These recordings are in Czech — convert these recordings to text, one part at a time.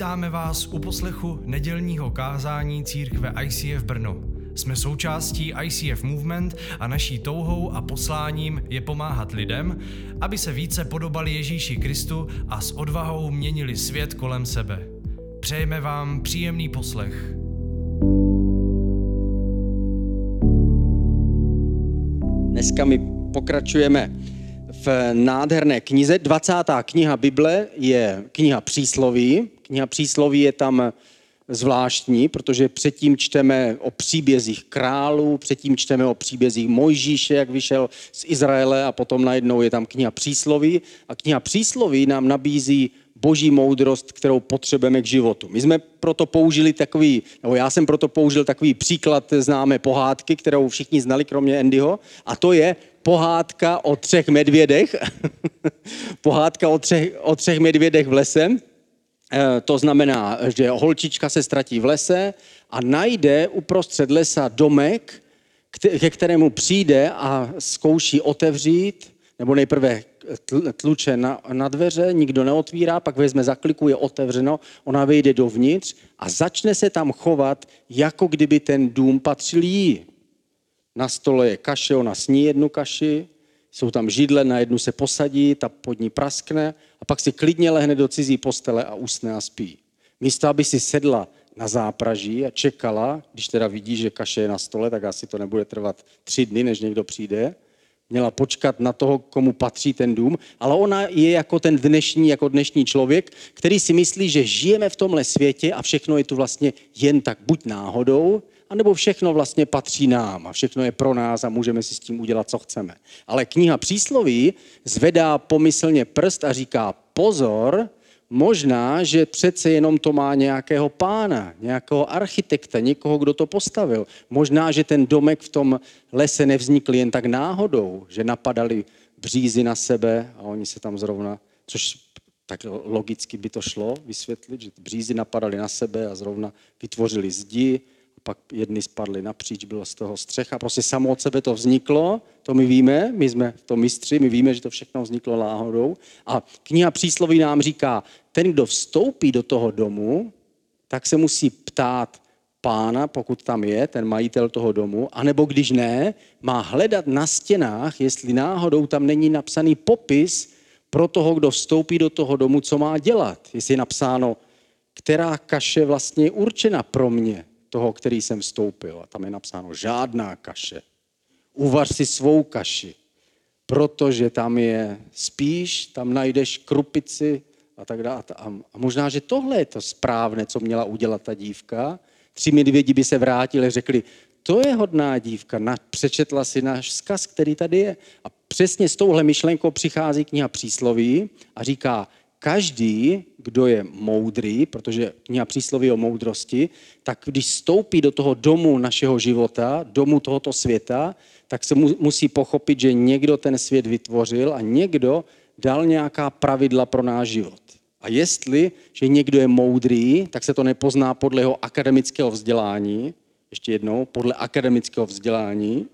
Vítáme vás u poslechu nedělního kázání církve ICF Brno. Jsme součástí ICF Movement a naší touhou a posláním je pomáhat lidem, aby se více podobali Ježíši Kristu a s odvahou měnili svět kolem sebe. Přejeme vám příjemný poslech. Dneska my pokračujeme v nádherné knize. 20. kniha Bible je kniha přísloví. Kniha přísloví je tam zvláštní, protože předtím čteme o příbězích králů, předtím čteme o příbězích Mojžíše, jak vyšel z Izraele a potom najednou je tam kniha přísloví. A kniha přísloví nám nabízí boží moudrost, kterou potřebujeme k životu. My jsme proto použili takový, nebo já jsem proto použil takový příklad známé pohádky, kterou všichni znali, kromě Andyho, a to je pohádka o třech medvědech. pohádka o třech, o třech medvědech v lese. E, to znamená, že holčička se ztratí v lese a najde uprostřed lesa domek, ke kterému přijde a zkouší otevřít, nebo nejprve tluče na, na dveře, nikdo neotvírá, pak vezme zakliku, je otevřeno, ona vejde dovnitř a začne se tam chovat, jako kdyby ten dům patřil jí. Na stole je kaše, ona sní jednu kaši, jsou tam židle, na jednu se posadí, ta pod ní praskne a pak si klidně lehne do cizí postele a usne a spí. Místo, aby si sedla na zápraží a čekala, když teda vidí, že kaše je na stole, tak asi to nebude trvat tři dny, než někdo přijde, měla počkat na toho, komu patří ten dům, ale ona je jako ten dnešní, jako dnešní člověk, který si myslí, že žijeme v tomhle světě a všechno je tu vlastně jen tak buď náhodou, anebo všechno vlastně patří nám a všechno je pro nás a můžeme si s tím udělat, co chceme. Ale kniha přísloví zvedá pomyslně prst a říká pozor, možná, že přece jenom to má nějakého pána, nějakého architekta, někoho, kdo to postavil. Možná, že ten domek v tom lese nevznikl jen tak náhodou, že napadali břízy na sebe a oni se tam zrovna, což tak logicky by to šlo vysvětlit, že břízy napadali na sebe a zrovna vytvořili zdi, pak jedny spadly napříč, bylo z toho střecha. Prostě samo od sebe to vzniklo, to my víme, my jsme to mistři, my víme, že to všechno vzniklo náhodou. A kniha přísloví nám říká, ten, kdo vstoupí do toho domu, tak se musí ptát pána, pokud tam je, ten majitel toho domu, anebo když ne, má hledat na stěnách, jestli náhodou tam není napsaný popis pro toho, kdo vstoupí do toho domu, co má dělat. Jestli je napsáno, která kaše vlastně je určena pro mě, toho, který jsem vstoupil. A tam je napsáno žádná kaše. Uvař si svou kaši, protože tam je spíš, tam najdeš krupici a tak dále. A možná, že tohle je to správné, co měla udělat ta dívka. Tři medvědi by se vrátili, řekli, to je hodná dívka, na, přečetla si náš vzkaz, který tady je. A přesně s touhle myšlenkou přichází kniha přísloví a říká, každý, kdo je moudrý, protože kniha přísloví o moudrosti, tak když stoupí do toho domu našeho života, domu tohoto světa, tak se mu, musí pochopit, že někdo ten svět vytvořil a někdo dal nějaká pravidla pro náš život. A jestli, že někdo je moudrý, tak se to nepozná podle jeho akademického vzdělání, ještě jednou, podle akademického vzdělání,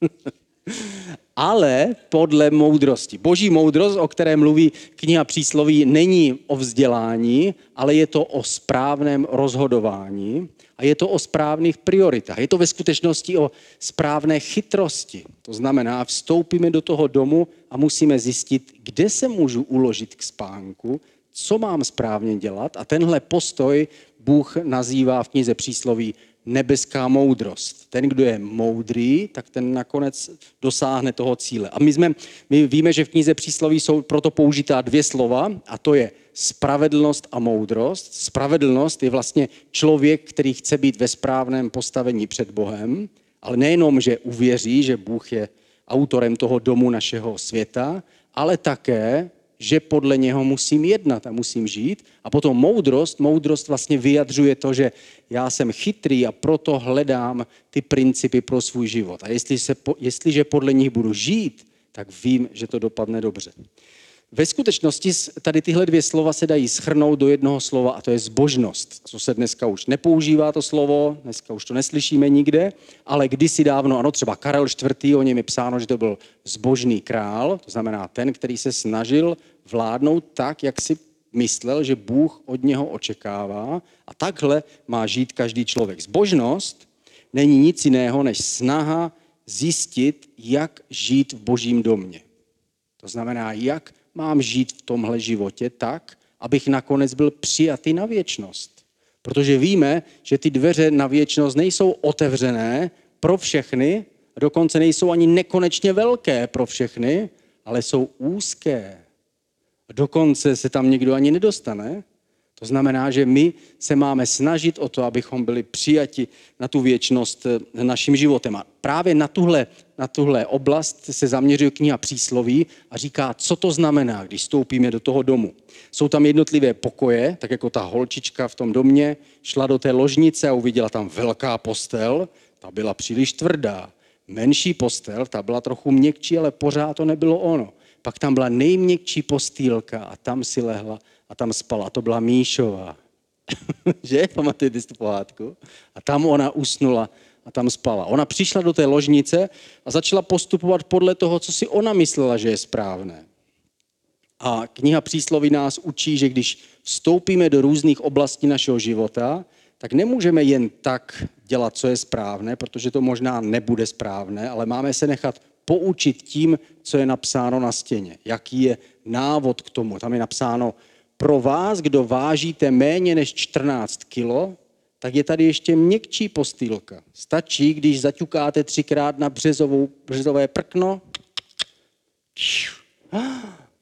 ale podle moudrosti. Boží moudrost, o které mluví kniha přísloví, není o vzdělání, ale je to o správném rozhodování a je to o správných prioritách. Je to ve skutečnosti o správné chytrosti. To znamená, vstoupíme do toho domu a musíme zjistit, kde se můžu uložit k spánku, co mám správně dělat a tenhle postoj Bůh nazývá v knize přísloví nebeská moudrost. Ten, kdo je moudrý, tak ten nakonec dosáhne toho cíle. A my, jsme, my víme, že v knize přísloví jsou proto použitá dvě slova, a to je spravedlnost a moudrost. Spravedlnost je vlastně člověk, který chce být ve správném postavení před Bohem, ale nejenom, že uvěří, že Bůh je autorem toho domu našeho světa, ale také, že podle něho musím jednat a musím žít. A potom moudrost, moudrost vlastně vyjadřuje to, že já jsem chytrý a proto hledám ty principy pro svůj život. A jestli se, jestliže podle nich budu žít, tak vím, že to dopadne dobře. Ve skutečnosti tady tyhle dvě slova se dají schrnout do jednoho slova a to je zbožnost, co se dneska už nepoužívá to slovo, dneska už to neslyšíme nikde, ale kdysi dávno, ano, třeba Karel IV. o něm je psáno, že to byl zbožný král, to znamená ten, který se snažil vládnout tak, jak si myslel, že Bůh od něho očekává a takhle má žít každý člověk. Zbožnost není nic jiného než snaha zjistit, jak žít v božím domě. To znamená, jak mám žít v tomhle životě tak, abych nakonec byl přijatý na věčnost. Protože víme, že ty dveře na věčnost nejsou otevřené pro všechny, dokonce nejsou ani nekonečně velké pro všechny, ale jsou úzké. Dokonce se tam nikdo ani nedostane. To znamená, že my se máme snažit o to, abychom byli přijati na tu věčnost eh, naším životem. A právě na tuhle, na tuhle oblast se zaměřuje kniha přísloví a říká, co to znamená, když stoupíme do toho domu. Jsou tam jednotlivé pokoje, tak jako ta holčička v tom domě šla do té ložnice a uviděla tam velká postel, ta byla příliš tvrdá. Menší postel, ta byla trochu měkčí, ale pořád to nebylo ono. Pak tam byla nejměkčí postýlka a tam si lehla a tam spala. To byla Míšová. že? Pamatujete si tu pohádku? A tam ona usnula a tam spala. Ona přišla do té ložnice a začala postupovat podle toho, co si ona myslela, že je správné. A kniha přísloví nás učí, že když vstoupíme do různých oblastí našeho života, tak nemůžeme jen tak dělat, co je správné, protože to možná nebude správné, ale máme se nechat poučit tím, co je napsáno na stěně. Jaký je návod k tomu. Tam je napsáno, pro vás, kdo vážíte méně než 14 kilo, tak je tady ještě měkčí postýlka. Stačí, když zaťukáte třikrát na březovou, březové prkno,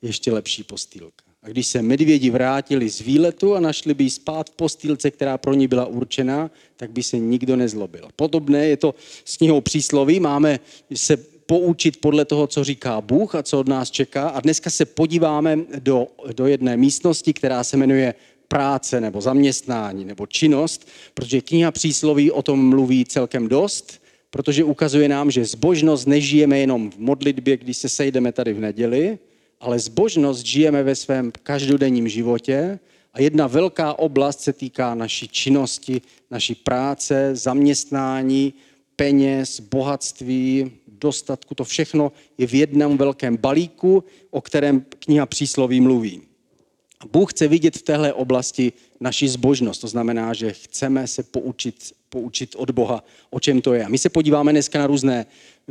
ještě lepší postýlka. A když se medvědi vrátili z výletu a našli by spát v postýlce, která pro ní byla určená, tak by se nikdo nezlobil. Podobné je to s knihou přísloví. Máme se poučit podle toho, co říká Bůh a co od nás čeká. A dneska se podíváme do, do jedné místnosti, která se jmenuje práce nebo zaměstnání nebo činnost, protože kniha přísloví o tom mluví celkem dost, protože ukazuje nám, že zbožnost nežijeme jenom v modlitbě, když se sejdeme tady v neděli, ale zbožnost žijeme ve svém každodenním životě a jedna velká oblast se týká naší činnosti, naší práce, zaměstnání, peněz, bohatství, dostatku. To všechno je v jednom velkém balíku, o kterém kniha přísloví mluví. Bůh chce vidět v téhle oblasti naši zbožnost. To znamená, že chceme se poučit, poučit od Boha, o čem to je. A my se podíváme dneska na různé,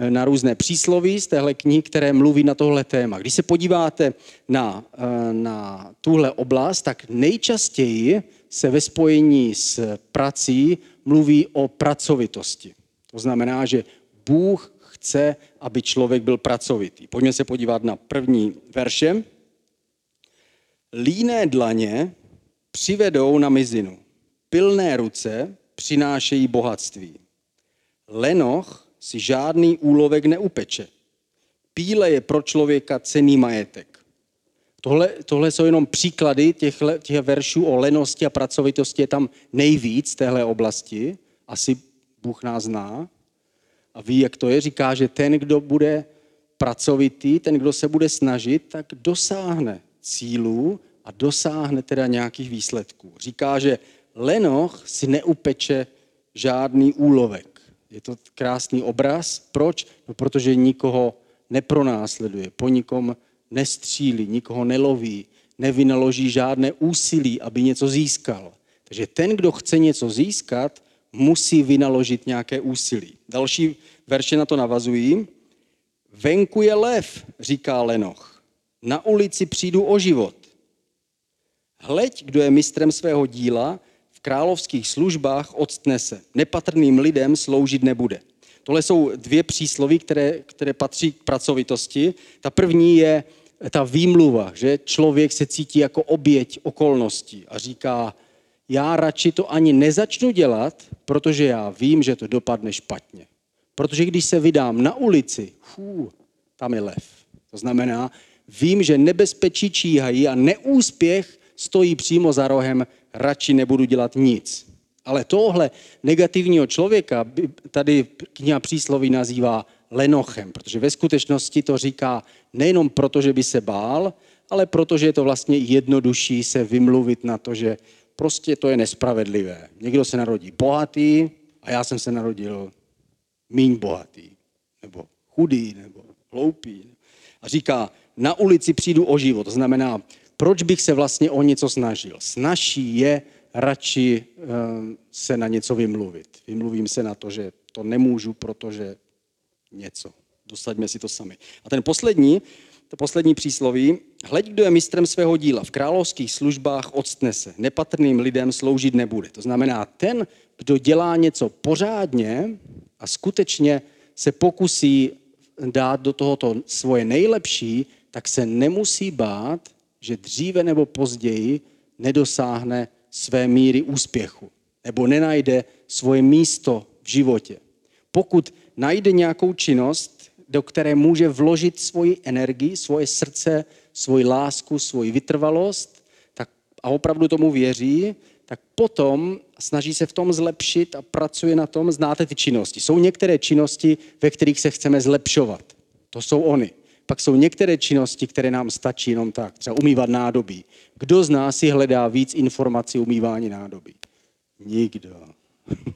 na různé přísloví z téhle knihy, které mluví na tohle téma. Když se podíváte na, na tuhle oblast, tak nejčastěji se ve spojení s prací mluví o pracovitosti. To znamená, že Bůh chce, aby člověk byl pracovitý. Pojďme se podívat na první verše. Líné dlaně přivedou na mizinu, pilné ruce přinášejí bohatství. Lenoch si žádný úlovek neupeče. Píle je pro člověka cený majetek. Tohle, tohle jsou jenom příklady těch, těch veršů o lenosti a pracovitosti. Je tam nejvíc téhle oblasti. Asi Bůh nás zná a ví, jak to je. Říká, že ten, kdo bude pracovitý, ten, kdo se bude snažit, tak dosáhne cílů a dosáhne teda nějakých výsledků. Říká, že lenoch si neupeče žádný úlovek. Je to krásný obraz. Proč? No, protože nikoho nepronásleduje, po nikom nestřílí, nikoho neloví, nevynaloží žádné úsilí, aby něco získal. Takže ten, kdo chce něco získat, musí vynaložit nějaké úsilí. Další verše na to navazují. Venku je lev, říká Lenoch. Na ulici přijdu o život. Hleď, kdo je mistrem svého díla, v královských službách odstne se. Nepatrným lidem sloužit nebude. Tohle jsou dvě přísloví, které, které patří k pracovitosti. Ta první je ta výmluva, že člověk se cítí jako oběť okolností a říká, já radši to ani nezačnu dělat, protože já vím, že to dopadne špatně. Protože když se vydám na ulici, fů, tam je lev. To znamená, vím, že nebezpečí číhají a neúspěch stojí přímo za rohem, radši nebudu dělat nic. Ale tohle negativního člověka tady kniha přísloví nazývá lenochem, protože ve skutečnosti to říká nejenom proto, že by se bál, ale protože je to vlastně jednodušší se vymluvit na to, že prostě to je nespravedlivé. Někdo se narodí bohatý a já jsem se narodil míň bohatý, nebo chudý, nebo hloupý. A říká, na ulici přijdu o život. To znamená, proč bych se vlastně o něco snažil? Snaží je radši uh, se na něco vymluvit. Vymluvím se na to, že to nemůžu, protože něco. Dosaďme si to sami. A ten poslední, to poslední přísloví, hleď, kdo je mistrem svého díla, v královských službách odstne se, nepatrným lidem sloužit nebude. To znamená, ten, kdo dělá něco pořádně a skutečně se pokusí dát do tohoto svoje nejlepší, tak se nemusí bát, že dříve nebo později nedosáhne své míry úspěchu nebo nenajde svoje místo v životě. Pokud najde nějakou činnost, do které může vložit svoji energii, svoje srdce, svoji lásku, svoji vytrvalost, tak a opravdu tomu věří, tak potom snaží se v tom zlepšit a pracuje na tom, znáte ty činnosti. Jsou některé činnosti, ve kterých se chceme zlepšovat. To jsou oni. Pak jsou některé činnosti, které nám stačí jenom tak, třeba umývat nádobí. Kdo z nás si hledá víc informací o umývání nádobí? Nikdo.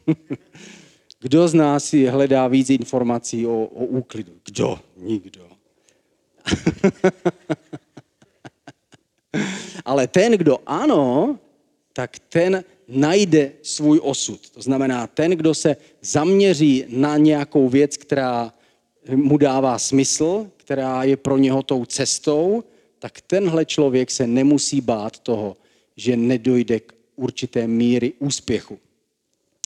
Kdo z nás si hledá víc informací o, o úklidu? Kdo? Nikdo. Ale ten, kdo ano, tak ten najde svůj osud. To znamená, ten, kdo se zaměří na nějakou věc, která mu dává smysl, která je pro něho tou cestou, tak tenhle člověk se nemusí bát toho, že nedojde k určité míry úspěchu.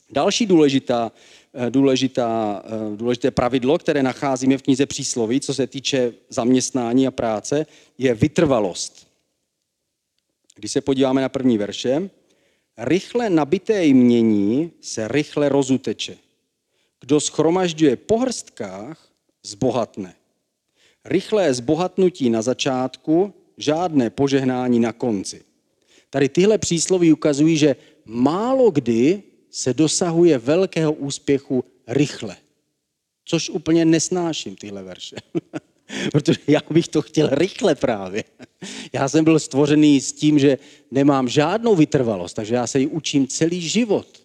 Další důležitá, eh, důležitá, eh, důležité pravidlo, které nacházíme v knize Přísloví, co se týče zaměstnání a práce, je vytrvalost. Když se podíváme na první verše, rychle nabité jmění se rychle rozuteče. Kdo schromažďuje po hrstkách, zbohatne. Rychlé zbohatnutí na začátku, žádné požehnání na konci. Tady tyhle přísloví ukazují, že málo kdy se dosahuje velkého úspěchu rychle. Což úplně nesnáším tyhle verše. Protože já bych to chtěl rychle právě. Já jsem byl stvořený s tím, že nemám žádnou vytrvalost, takže já se ji učím celý život.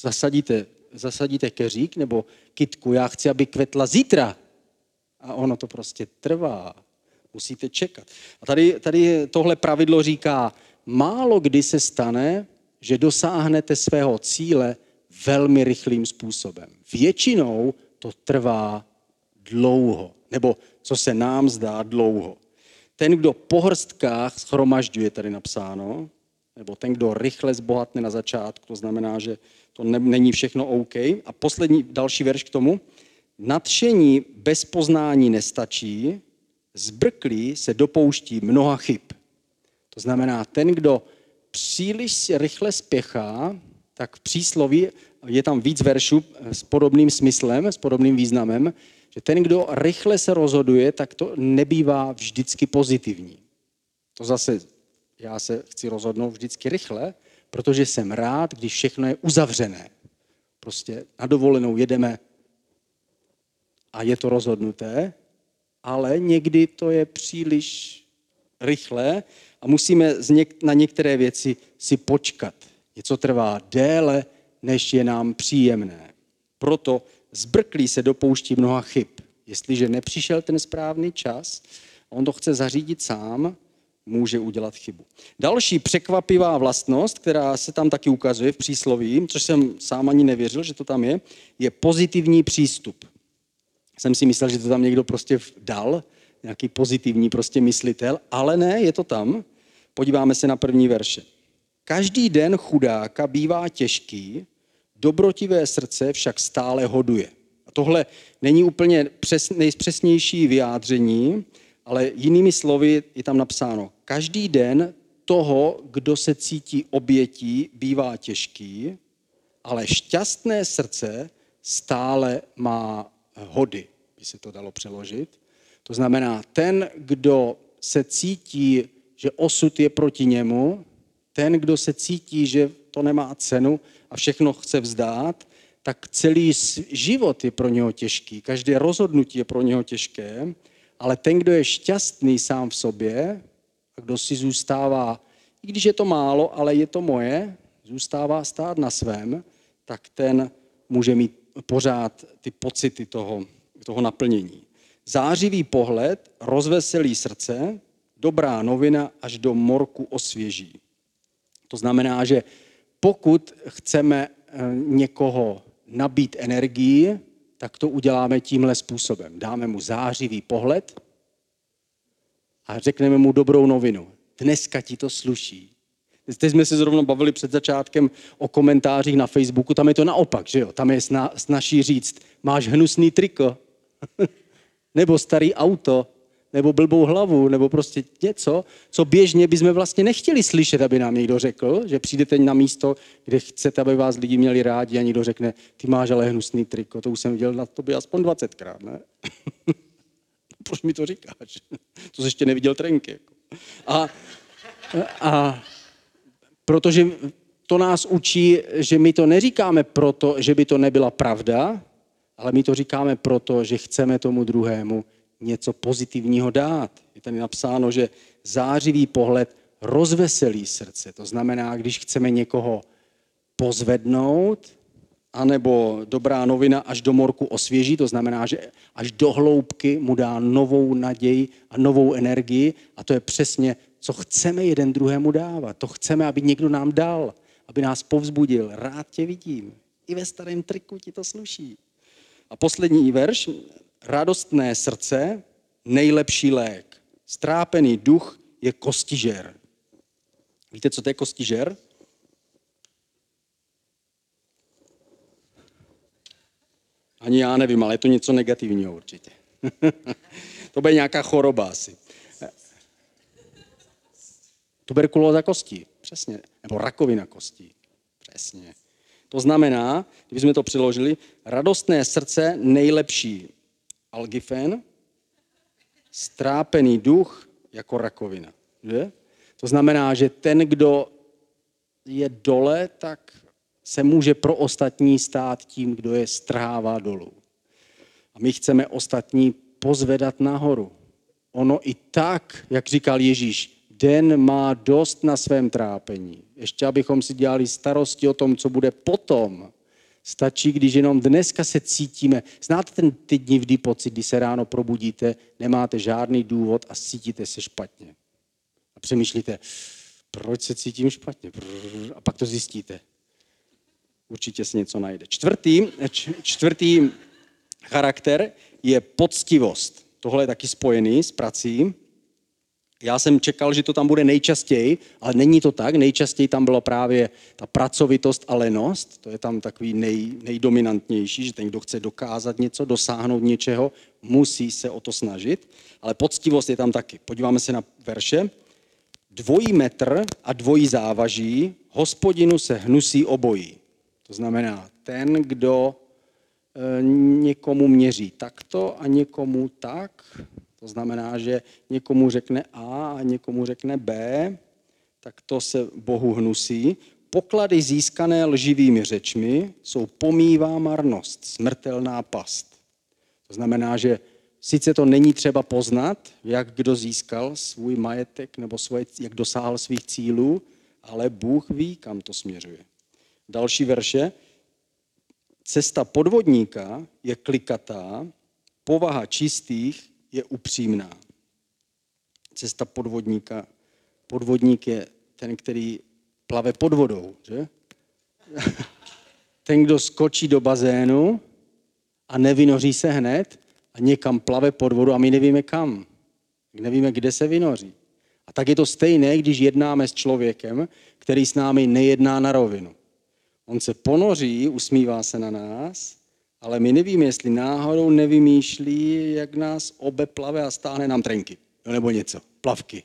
Zasadíte, zasadíte keřík nebo kitku, já chci, aby kvetla zítra. A ono to prostě trvá. Musíte čekat. A tady, tady tohle pravidlo říká, málo kdy se stane, že dosáhnete svého cíle velmi rychlým způsobem. Většinou to trvá dlouho, nebo co se nám zdá dlouho. Ten, kdo po hrstkách schromažďuje, tady napsáno, nebo ten, kdo rychle zbohatne na začátku, to znamená, že to ne, není všechno OK. A poslední, další verš k tomu. Nadšení bez poznání nestačí, zbrklý se dopouští mnoha chyb. To znamená, ten, kdo příliš rychle spěchá, tak v přísloví je tam víc veršů s podobným smyslem, s podobným významem, že ten, kdo rychle se rozhoduje, tak to nebývá vždycky pozitivní. To zase, já se chci rozhodnout vždycky rychle, protože jsem rád, když všechno je uzavřené. Prostě na dovolenou jedeme a je to rozhodnuté, ale někdy to je příliš rychle a musíme na některé věci si počkat. Něco trvá déle, než je nám příjemné. Proto zbrklí se dopouští mnoha chyb. Jestliže nepřišel ten správný čas, on to chce zařídit sám, může udělat chybu. Další překvapivá vlastnost, která se tam taky ukazuje v přísloví, což jsem sám ani nevěřil, že to tam je, je pozitivní přístup. Jsem si myslel, že to tam někdo prostě dal, nějaký pozitivní prostě myslitel, ale ne, je to tam. Podíváme se na první verše. Každý den chudáka bývá těžký, dobrotivé srdce však stále hoduje. A tohle není úplně přes, nejpřesnější vyjádření, ale jinými slovy je tam napsáno, každý den toho, kdo se cítí obětí, bývá těžký, ale šťastné srdce stále má hody, by se to dalo přeložit. To znamená, ten, kdo se cítí, že osud je proti němu, ten, kdo se cítí, že to nemá cenu a všechno chce vzdát, tak celý život je pro něho těžký, každé rozhodnutí je pro něho těžké, ale ten, kdo je šťastný sám v sobě a kdo si zůstává, i když je to málo, ale je to moje, zůstává stát na svém, tak ten může mít pořád ty pocity toho, toho naplnění. Zářivý pohled rozveselí srdce, dobrá novina až do morku osvěží. To znamená, že pokud chceme eh, někoho nabít energii, tak to uděláme tímhle způsobem. Dáme mu zářivý pohled a řekneme mu dobrou novinu. Dneska ti to sluší. Teď jsme se zrovna bavili před začátkem o komentářích na Facebooku, tam je to naopak, že jo? Tam je sna, snaží říct, máš hnusný triko, nebo starý auto, nebo blbou hlavu, nebo prostě něco, co běžně bychom vlastně nechtěli slyšet, aby nám někdo řekl, že přijdete na místo, kde chcete, aby vás lidi měli rádi a někdo řekne, ty máš ale hnusný triko, to už jsem viděl na tobě aspoň 20krát, ne? Proč mi to říkáš? To jsi ještě neviděl trenky. Jako. A, a protože to nás učí, že my to neříkáme proto, že by to nebyla pravda, ale my to říkáme proto, že chceme tomu druhému něco pozitivního dát. Je tady napsáno, že zářivý pohled rozveselí srdce. To znamená, když chceme někoho pozvednout, anebo dobrá novina až do morku osvěží, to znamená, že až do hloubky mu dá novou naději a novou energii a to je přesně, co chceme jeden druhému dávat. To chceme, aby někdo nám dal, aby nás povzbudil. Rád tě vidím. I ve starém triku ti to sluší. A poslední verš, radostné srdce, nejlepší lék. Strápený duch je kostižer. Víte, co to je kostižer? Ani já nevím, ale je to něco negativního určitě. to bude nějaká choroba asi. Tuberkulóza kostí, přesně. Nebo rakovina kostí, přesně. To znamená, kdybychom to přiložili, radostné srdce nejlepší algifen, strápený duch jako rakovina. Že? To znamená, že ten, kdo je dole, tak se může pro ostatní stát tím, kdo je strhává dolů. A my chceme ostatní pozvedat nahoru. Ono i tak, jak říkal Ježíš, den má dost na svém trápení. Ještě abychom si dělali starosti o tom, co bude potom. Stačí, když jenom dneska se cítíme. Znáte ten ty divný pocit, kdy se ráno probudíte, nemáte žádný důvod a cítíte se špatně. A přemýšlíte, proč se cítím špatně? A pak to zjistíte. Určitě se něco najde. Čtvrtý, čtvrtý charakter je poctivost. Tohle je taky spojený s prací. Já jsem čekal, že to tam bude nejčastěji, ale není to tak. Nejčastěji tam byla právě ta pracovitost a lenost. To je tam takový nej, nejdominantnější, že ten, kdo chce dokázat něco, dosáhnout něčeho, musí se o to snažit. Ale poctivost je tam taky. Podíváme se na verše. Dvojí metr a dvojí závaží, hospodinu se hnusí obojí. To znamená, ten, kdo e, někomu měří takto a někomu tak, to znamená, že někomu řekne A a někomu řekne B, tak to se Bohu hnusí. Poklady získané lživými řečmi jsou pomývá marnost, smrtelná past. To znamená, že sice to není třeba poznat, jak kdo získal svůj majetek nebo svoje, jak dosáhl svých cílů, ale Bůh ví, kam to směřuje. Další verše. Cesta podvodníka je klikatá, povaha čistých je upřímná. Cesta podvodníka. Podvodník je ten, který plave pod vodou, že? ten, kdo skočí do bazénu a nevynoří se hned a někam plave pod vodu a my nevíme kam. Nevíme, kde se vynoří. A tak je to stejné, když jednáme s člověkem, který s námi nejedná na rovinu. On se ponoří, usmívá se na nás ale my nevíme, jestli náhodou nevymýšlí, jak nás obeplave a stáhne nám trenky. No, nebo něco, plavky.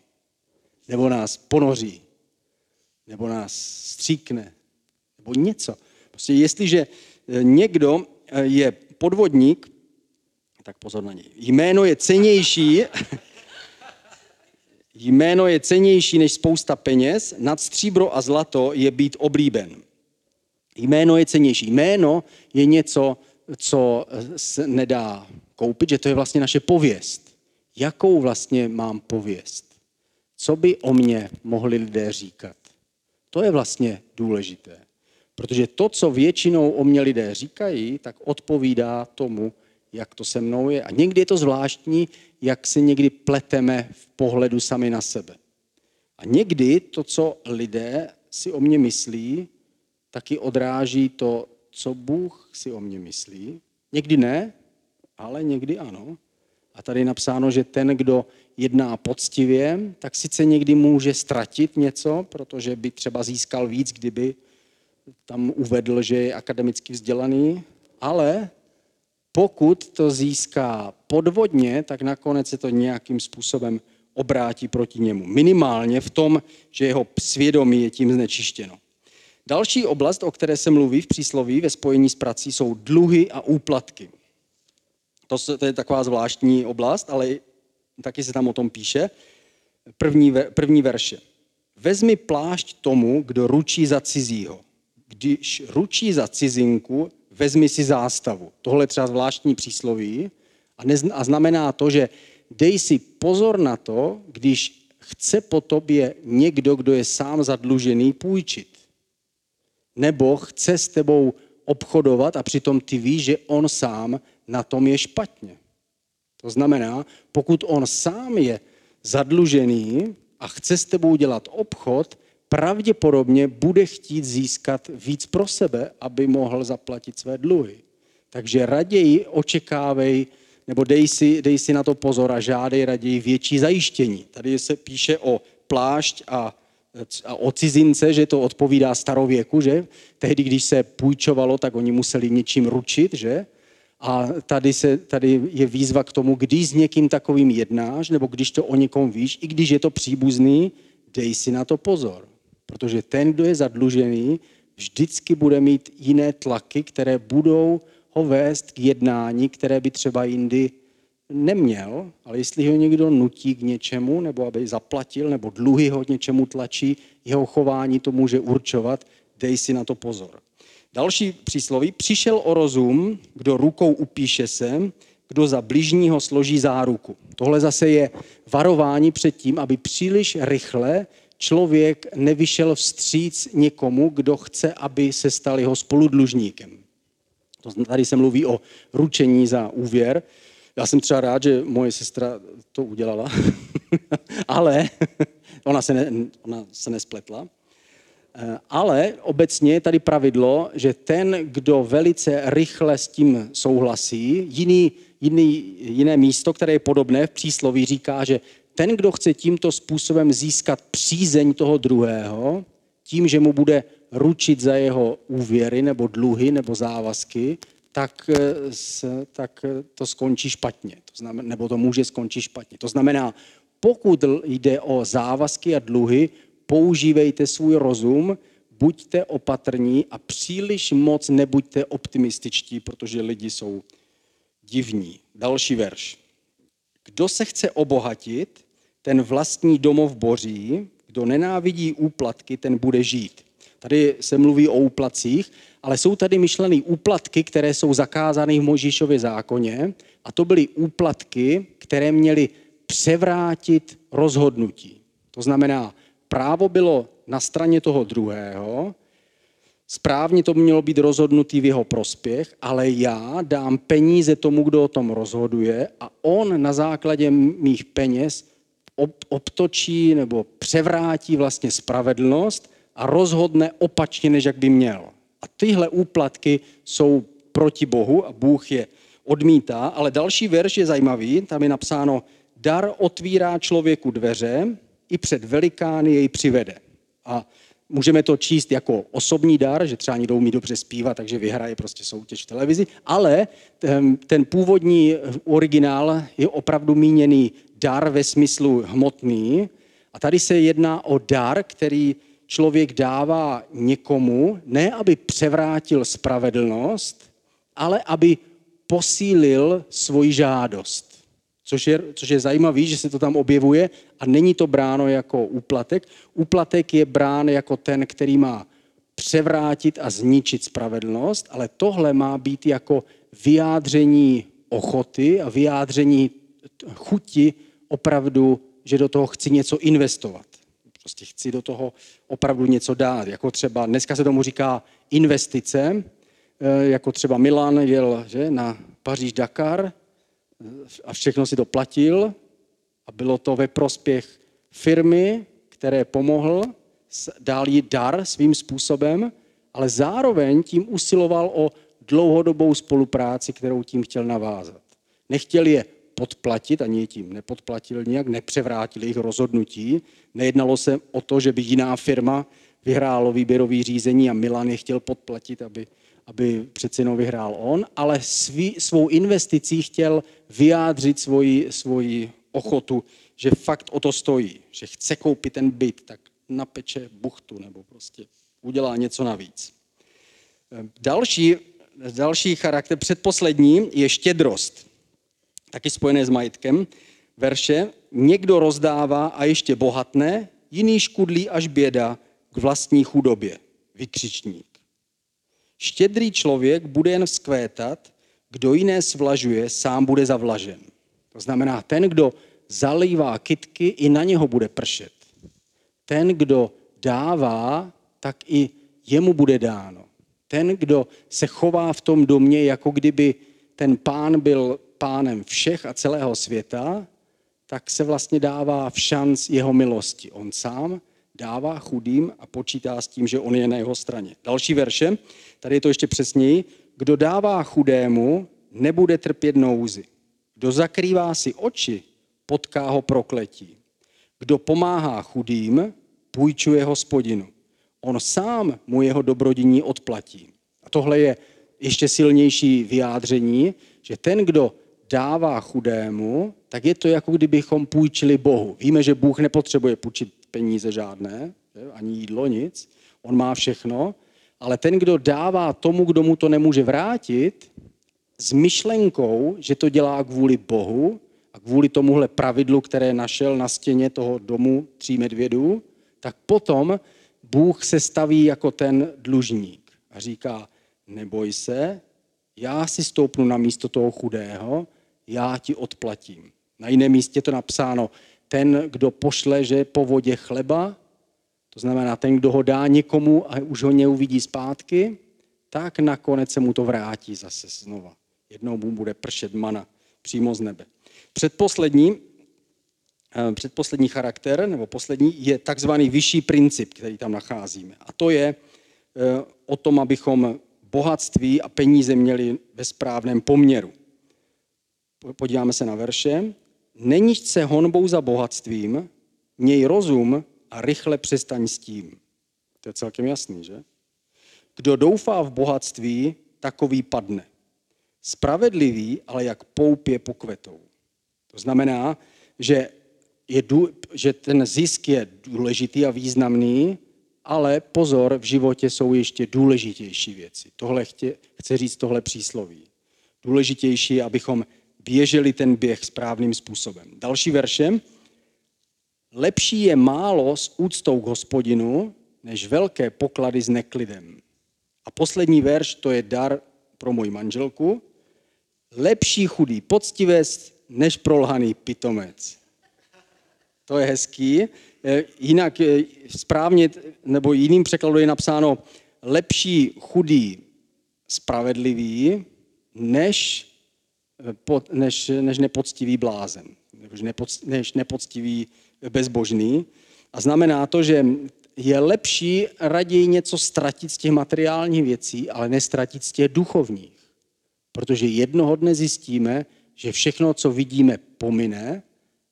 Nebo nás ponoří. Nebo nás stříkne. Nebo něco. Prostě jestliže eh, někdo eh, je podvodník, tak pozor na něj. Jméno je cenější, jméno je cenější než spousta peněz, nad stříbro a zlato je být oblíben. Jméno je cenější. Jméno je něco, co se nedá koupit, že to je vlastně naše pověst. Jakou vlastně mám pověst? Co by o mě mohli lidé říkat? To je vlastně důležité. Protože to, co většinou o mě lidé říkají, tak odpovídá tomu, jak to se mnou je. A někdy je to zvláštní, jak se někdy pleteme v pohledu sami na sebe. A někdy to, co lidé si o mě myslí, taky odráží to, co Bůh si o mě myslí. Někdy ne, ale někdy ano. A tady je napsáno, že ten, kdo jedná poctivě, tak sice někdy může ztratit něco, protože by třeba získal víc, kdyby tam uvedl, že je akademicky vzdělaný, ale pokud to získá podvodně, tak nakonec se to nějakým způsobem obrátí proti němu. Minimálně v tom, že jeho svědomí je tím znečištěno. Další oblast, o které se mluví v přísloví ve spojení s prací, jsou dluhy a úplatky. To, to je taková zvláštní oblast, ale taky se tam o tom píše. První, první verše. Vezmi plášť tomu, kdo ručí za cizího. Když ručí za cizinku, vezmi si zástavu. Tohle je třeba zvláštní přísloví a, nez, a znamená to, že dej si pozor na to, když chce po tobě někdo, kdo je sám zadlužený, půjčit. Nebo chce s tebou obchodovat a přitom ty víš, že on sám na tom je špatně. To znamená, pokud on sám je zadlužený a chce s tebou dělat obchod, pravděpodobně bude chtít získat víc pro sebe, aby mohl zaplatit své dluhy. Takže raději očekávej, nebo dej si, dej si na to pozor a žádej raději větší zajištění. Tady se píše o plášť a, a o cizince, že to odpovídá starověku, že? Tehdy, když se půjčovalo, tak oni museli něčím ručit, že? A tady, se, tady je výzva k tomu, když s někým takovým jednáš, nebo když to o někom víš, i když je to příbuzný, dej si na to pozor. Protože ten, kdo je zadlužený, vždycky bude mít jiné tlaky, které budou ho vést k jednání, které by třeba jindy neměl, ale jestli ho někdo nutí k něčemu, nebo aby zaplatil, nebo dluhy ho k něčemu tlačí, jeho chování to může určovat, dej si na to pozor. Další přísloví. Přišel o rozum, kdo rukou upíše se, kdo za bližního složí záruku. Tohle zase je varování před tím, aby příliš rychle člověk nevyšel vstříc někomu, kdo chce, aby se stal jeho spoludlužníkem. Tady se mluví o ručení za úvěr. Já jsem třeba rád, že moje sestra to udělala, ale ona se, ne, ona se nespletla. Eh, ale obecně je tady pravidlo, že ten, kdo velice rychle s tím souhlasí, jiný, jiný, jiné místo, které je podobné v přísloví, říká, že ten, kdo chce tímto způsobem získat přízeň toho druhého, tím, že mu bude ručit za jeho úvěry nebo dluhy nebo závazky, tak, eh, tak to skončí špatně. To znamená, nebo to může skončit špatně. To znamená, pokud jde o závazky a dluhy, používejte svůj rozum, buďte opatrní a příliš moc nebuďte optimističtí, protože lidi jsou divní. Další verš. Kdo se chce obohatit, ten vlastní domov boří, kdo nenávidí úplatky, ten bude žít. Tady se mluví o úplacích, ale jsou tady myšlené úplatky, které jsou zakázány v Možíšově zákoně a to byly úplatky, které měly převrátit rozhodnutí. To znamená, právo bylo na straně toho druhého, správně to mělo být rozhodnutý v jeho prospěch, ale já dám peníze tomu, kdo o tom rozhoduje a on na základě mých peněz obtočí nebo převrátí vlastně spravedlnost a rozhodne opačně, než jak by měl. A tyhle úplatky jsou proti Bohu a Bůh je odmítá, ale další verš je zajímavý, tam je napsáno, dar otvírá člověku dveře, i před velikány jej přivede. A můžeme to číst jako osobní dar, že třeba někdo umí dobře zpívat, takže vyhraje prostě soutěž v televizi, ale ten, ten původní originál je opravdu míněný dar ve smyslu hmotný. A tady se jedná o dar, který člověk dává někomu, ne aby převrátil spravedlnost, ale aby posílil svoji žádost. Což je, což je zajímavé, že se to tam objevuje a není to bráno jako úplatek. Úplatek je brán jako ten, který má převrátit a zničit spravedlnost, ale tohle má být jako vyjádření ochoty a vyjádření chuti opravdu, že do toho chci něco investovat. Prostě chci do toho opravdu něco dát. Jako třeba, dneska se tomu říká investice, eh, jako třeba Milan jel že, na Paříž-Dakar eh, a všechno si to platil a bylo to ve prospěch firmy, které pomohl, dál jí dar svým způsobem, ale zároveň tím usiloval o dlouhodobou spolupráci, kterou tím chtěl navázat. Nechtěl je podplatit, ani je tím nepodplatil nijak, nepřevrátil jejich rozhodnutí. Nejednalo se o to, že by jiná firma vyhrálo výběrový řízení a Milan je chtěl podplatit, aby, aby přeci jenom vyhrál on, ale svý, svou investicí chtěl vyjádřit svoji, svoji ochotu, že fakt o to stojí, že chce koupit ten byt, tak napeče buchtu nebo prostě udělá něco navíc. Další, další charakter, předposlední, je štědrost, taky spojené s majetkem. Verše, někdo rozdává a ještě bohatné, jiný škudlí až běda k vlastní chudobě. Vykřičník. Štědrý člověk bude jen vzkvétat, kdo jiné svlažuje, sám bude zavlažen. To znamená, ten, kdo zalívá kytky, i na něho bude pršet. Ten, kdo dává, tak i jemu bude dáno. Ten, kdo se chová v tom domě, jako kdyby ten pán byl pánem všech a celého světa, tak se vlastně dává v šanc jeho milosti. On sám dává chudým a počítá s tím, že on je na jeho straně. Další verše, tady je to ještě přesněji. Kdo dává chudému, nebude trpět nouzy. Kdo zakrývá si oči, potká ho prokletí. Kdo pomáhá chudým, půjčuje hospodinu. On sám mu jeho dobrodiní odplatí. A tohle je ještě silnější vyjádření, že ten, kdo dává chudému, tak je to jako kdybychom půjčili Bohu. Víme, že Bůh nepotřebuje půjčit peníze žádné, ani jídlo, nic. On má všechno, ale ten, kdo dává tomu, kdo mu to nemůže vrátit, s myšlenkou, že to dělá kvůli Bohu a kvůli tomuhle pravidlu, které našel na stěně toho domu tří medvědů, tak potom Bůh se staví jako ten dlužník a říká, neboj se, já si stoupnu na místo toho chudého, já ti odplatím. Na jiném místě to napsáno, ten, kdo pošle, že po vodě chleba, to znamená ten, kdo ho dá někomu a už ho neuvidí zpátky, tak nakonec se mu to vrátí zase znova. Jednou mu bude pršet mana přímo z nebe. Předposlední, eh, předposlední charakter, nebo poslední, je takzvaný vyšší princip, který tam nacházíme. A to je eh, o tom, abychom bohatství a peníze měli ve správném poměru. Podíváme se na verše. Není se honbou za bohatstvím, měj rozum a rychle přestaň s tím. To je celkem jasný, že? Kdo doufá v bohatství, takový padne. Spravedlivý, ale jak poupě pokvetou. To znamená, že, je, že ten zisk je důležitý a významný, ale pozor, v životě jsou ještě důležitější věci. Tohle chce říct tohle přísloví. Důležitější, abychom běželi ten běh správným způsobem. Další verše. Lepší je málo s úctou k hospodinu, než velké poklady s neklidem. A poslední verš, to je dar pro moji manželku. Lepší chudý poctivec, než prolhaný pitomec. To je hezký. E, jinak e, správně, nebo jiným překladu je napsáno lepší chudý spravedlivý, než než, než nepoctivý blázen, než nepoctivý bezbožný. A znamená to, že je lepší raději něco ztratit z těch materiálních věcí, ale nestratit z těch duchovních. Protože jednoho dne zjistíme, že všechno, co vidíme, pomine,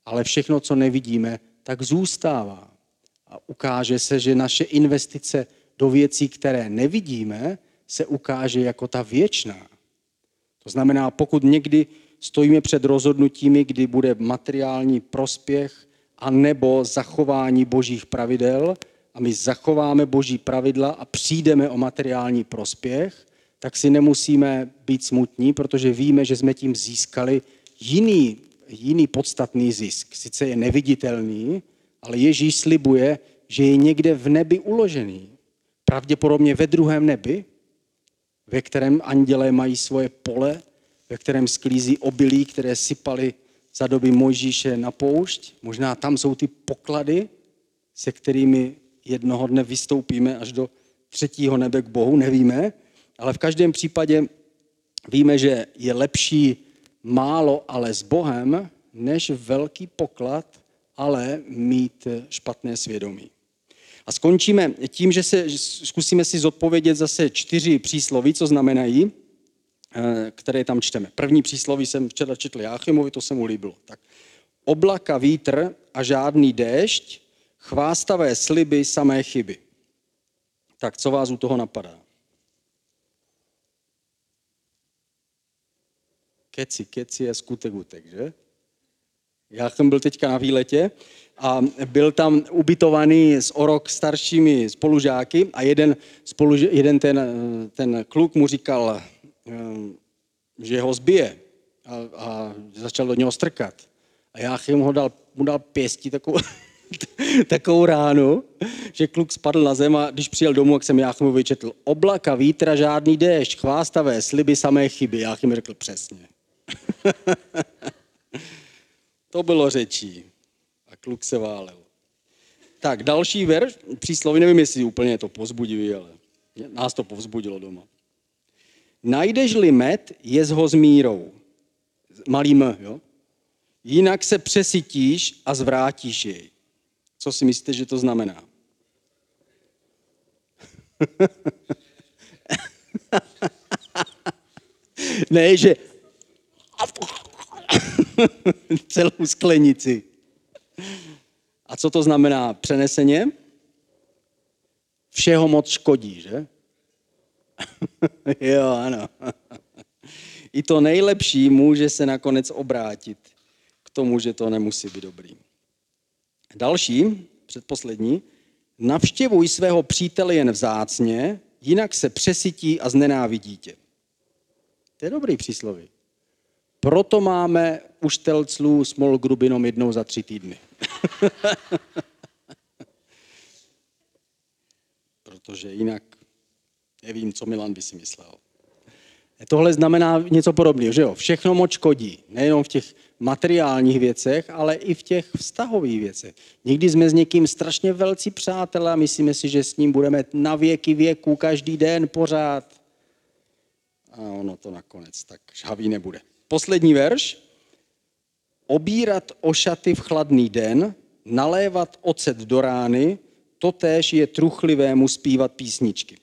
ale všechno, co nevidíme, tak zůstává. A ukáže se, že naše investice do věcí, které nevidíme, se ukáže jako ta věčná. To znamená, pokud někdy stojíme před rozhodnutími, kdy bude materiální prospěch a nebo zachování božích pravidel a my zachováme boží pravidla a přijdeme o materiální prospěch, tak si nemusíme být smutní, protože víme, že jsme tím získali jiný, jiný podstatný zisk. Sice je neviditelný, ale Ježíš slibuje, že je někde v nebi uložený. Pravděpodobně ve druhém nebi, ve kterém andělé mají svoje pole, ve kterém sklízí obilí, které sypali za doby Mojžíše na poušť. Možná tam jsou ty poklady, se kterými jednoho dne vystoupíme až do třetího nebe k Bohu, nevíme, Ale v každém případě víme, že je lepší málo, ale s Bohem, než velký poklad, ale mít špatné svědomí. A skončíme tím, že se, zkusíme si zodpovědět zase čtyři přísloví, co znamenají, eh, které tam čteme. První přísloví jsem včera četl Jáchymovi, to se mu líbilo. Tak. Oblaka, vítr a žádný déšť, chvástavé sliby, samé chyby. Tak co vás u toho napadá? Keci, keci je skutek utek, že? Já jsem byl teďka na výletě a byl tam ubytovaný s o rok staršími spolužáky a jeden, spoluž, jeden ten, ten kluk mu říkal, eh, že ho zbije a, a začal do něho strkat. A já mu dal, mu dal pěstí takovou, takovou ránu, že kluk spadl na zem a když přijel domů, jak jsem Jáchymu vyčetl, oblaka, vítra, žádný déšť, chvástavé, sliby, samé chyby. Jáchym řekl přesně. to bylo řečí. A kluk se válel. Tak, další verš, přísloví, nevím, jestli úplně to pozbudivý, ale nás to povzbudilo doma. Najdeš-li med, je ho s mírou. Malý m, jo? Jinak se přesytíš a zvrátíš jej. Co si myslíte, že to znamená? ne, že celou sklenici. A co to znamená přeneseně? Všeho moc škodí, že? jo, ano. I to nejlepší může se nakonec obrátit k tomu, že to nemusí být dobrý. Další, předposlední, navštěvuj svého přítele jen vzácně, jinak se přesytí a znenávidí tě. To je dobrý přísloví. Proto máme u štelclů small group jenom jednou za tři týdny. Protože jinak nevím, co Milan by si myslel. Tohle znamená něco podobného, že jo? Všechno moc škodí. Nejenom v těch materiálních věcech, ale i v těch vztahových věcech. Někdy jsme s někým strašně velcí přátelé a myslíme si, že s ním budeme na věky věku, každý den, pořád. A ono to nakonec tak žhavý nebude. Poslední verš. Obírat ošaty v chladný den, nalévat ocet do rány, totéž je truchlivému zpívat písničky.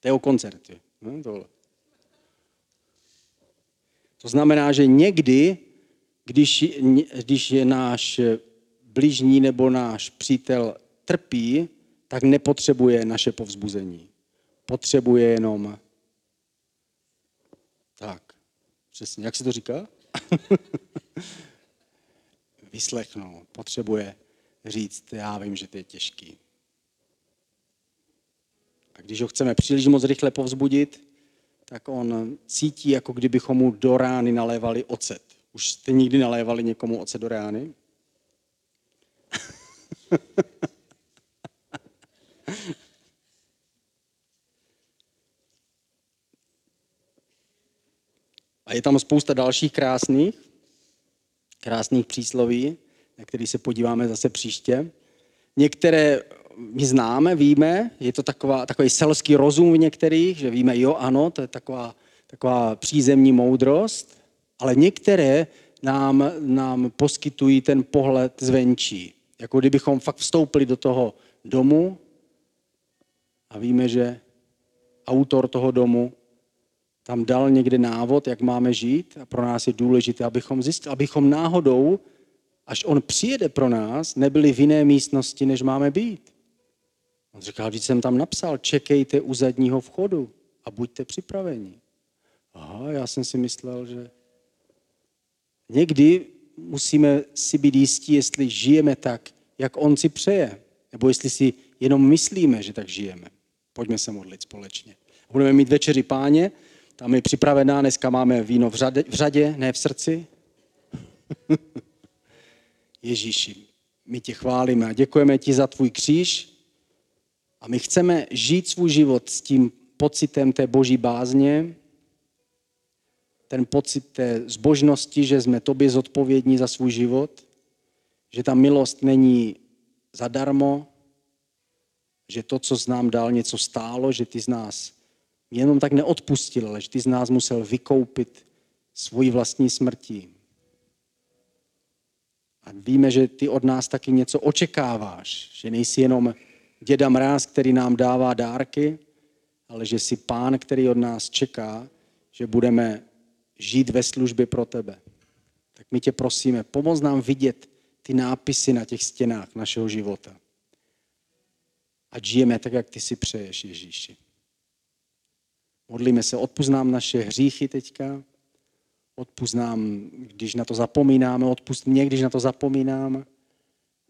To je o koncertě. No. To znamená, že někdy, když, když je náš blížní nebo náš přítel trpí, tak nepotřebuje naše povzbuzení. Potřebuje jenom tak, přesně, jak se to říká? Vyslechnout. Potřebuje říct, já vím, že to je těžký. A když ho chceme příliš moc rychle povzbudit, tak on cítí, jako kdybychom mu do rány nalévali ocet. Už jste nikdy nalévali někomu ocet do rány? A je tam spousta dalších krásných, krásných přísloví, na který se podíváme zase příště. Některé my známe, víme, je to taková, takový selský rozum v některých, že víme, jo, ano, to je taková, taková přízemní moudrost, ale některé nám, nám poskytují ten pohled zvenčí. Jako kdybychom fakt vstoupili do toho domu a víme, že autor toho domu tam dal někde návod, jak máme žít a pro nás je důležité, abychom zjistili, abychom náhodou, až on přijede pro nás, nebyli v jiné místnosti, než máme být. On říkal, když jsem tam napsal, čekejte u zadního vchodu a buďte připraveni. Aha, já jsem si myslel, že někdy musíme si být jistí, jestli žijeme tak, jak on si přeje, nebo jestli si jenom myslíme, že tak žijeme. Pojďme se modlit společně. Budeme mít večeři páně, tam je připravená, dneska máme víno v řadě, v řadě ne v srdci. Ježíši, my tě chválíme a děkujeme ti za tvůj kříž, a my chceme žít svůj život s tím pocitem té boží bázně, ten pocit té zbožnosti, že jsme tobě zodpovědní za svůj život, že ta milost není zadarmo, že to, co z nám dal, něco stálo, že ty z nás jenom tak neodpustil, ale že ty z nás musel vykoupit svoji vlastní smrtí. A víme, že ty od nás taky něco očekáváš, že nejsi jenom děda mráz, který nám dává dárky, ale že jsi pán, který od nás čeká, že budeme žít ve službě pro tebe. Tak my tě prosíme, pomoz nám vidět ty nápisy na těch stěnách našeho života. A žijeme tak, jak ty si přeješ, Ježíši. Modlíme se, odpuznám naše hříchy teďka, odpust nám, když na to zapomínáme, odpust mě, když na to zapomínám.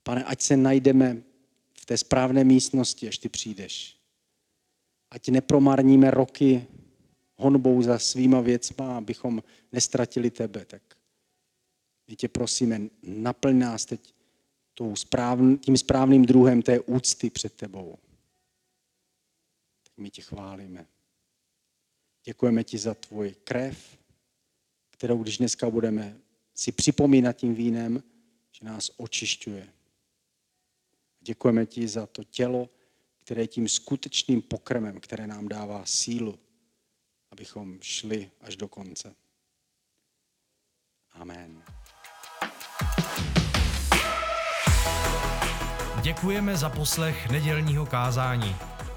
Pane, ať se najdeme v té správné místnosti, až ty přijdeš. Ať nepromarníme roky honbou za svýma věcma, abychom nestratili tebe. Tak my tě prosíme, naplň nás teď tím správným druhem té úcty před tebou. Tak my tě chválíme. Děkujeme ti za tvůj krev, kterou když dneska budeme si připomínat tím vínem, že nás očišťuje. Děkujeme ti za to tělo, které je tím skutečným pokrmem, které nám dává sílu, abychom šli až do konce. Amen. Děkujeme za poslech nedělního kázání.